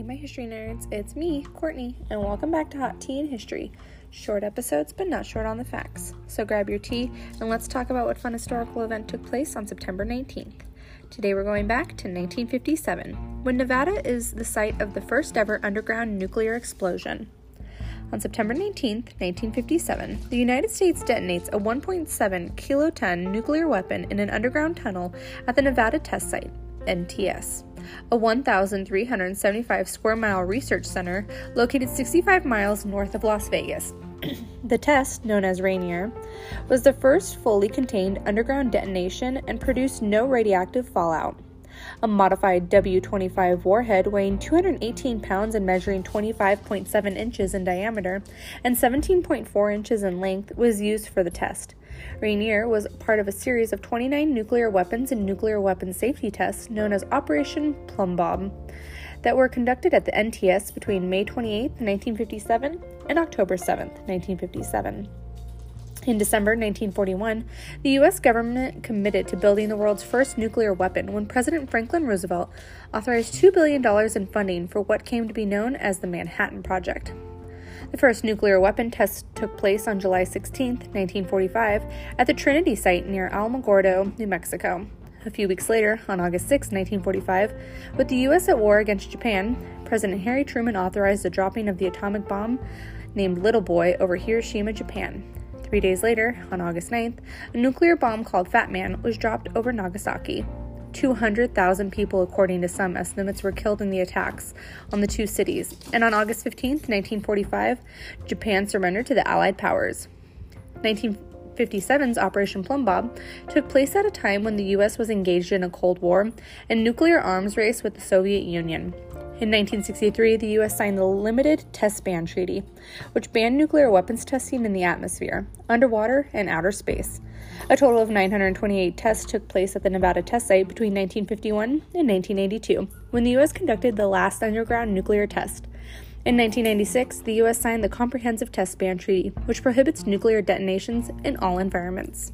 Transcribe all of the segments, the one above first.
Hey, my history nerds, it's me, Courtney, and welcome back to Hot Tea and History. Short episodes, but not short on the facts. So grab your tea and let's talk about what fun historical event took place on September 19th. Today we're going back to 1957, when Nevada is the site of the first ever underground nuclear explosion. On September 19, 1957, the United States detonates a 1.7 kiloton nuclear weapon in an underground tunnel at the Nevada Test Site, NTS a 1,375 square mile research center located 65 miles north of Las Vegas. the test, known as Rainier, was the first fully contained underground detonation and produced no radioactive fallout. A modified W 25 warhead weighing 218 pounds and measuring 25.7 inches in diameter and 17.4 inches in length was used for the test. Rainier was part of a series of 29 nuclear weapons and nuclear weapons safety tests known as Operation Plumbbob that were conducted at the NTS between May 28, 1957 and October 7, 1957. In December 1941, the U.S. government committed to building the world's first nuclear weapon when President Franklin Roosevelt authorized $2 billion in funding for what came to be known as the Manhattan Project. The first nuclear weapon test took place on July 16, 1945, at the Trinity site near Alamogordo, New Mexico. A few weeks later, on August 6, 1945, with the U.S. at war against Japan, President Harry Truman authorized the dropping of the atomic bomb named Little Boy over Hiroshima, Japan. Three days later, on August 9th, a nuclear bomb called Fat Man was dropped over Nagasaki. 200,000 people, according to some estimates, were killed in the attacks on the two cities. And on August 15, 1945, Japan surrendered to the Allied powers. 1957's Operation Plumbbob took place at a time when the U.S. was engaged in a Cold War and nuclear arms race with the Soviet Union. In 1963, the U.S. signed the Limited Test Ban Treaty, which banned nuclear weapons testing in the atmosphere, underwater, and outer space. A total of 928 tests took place at the Nevada test site between 1951 and 1982, when the U.S. conducted the last underground nuclear test. In 1996, the U.S. signed the Comprehensive Test Ban Treaty, which prohibits nuclear detonations in all environments.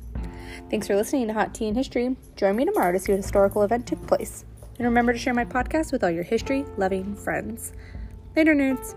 Thanks for listening to Hot Tea and History. Join me tomorrow to see what historical event took place. And remember to share my podcast with all your history loving friends. Later, nerds.